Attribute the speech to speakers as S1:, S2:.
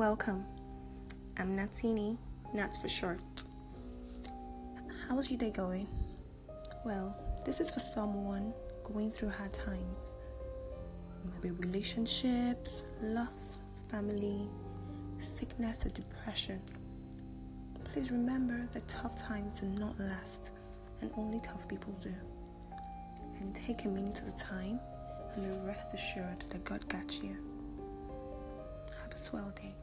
S1: Welcome. I'm Natini, Nats for short. How's your day going? Well, this is for someone going through hard times. Maybe relationships, loss, family, sickness, or depression. Please remember that tough times do not last, and only tough people do. And take a minute at a time and rest assured that God got you. Have a swell day.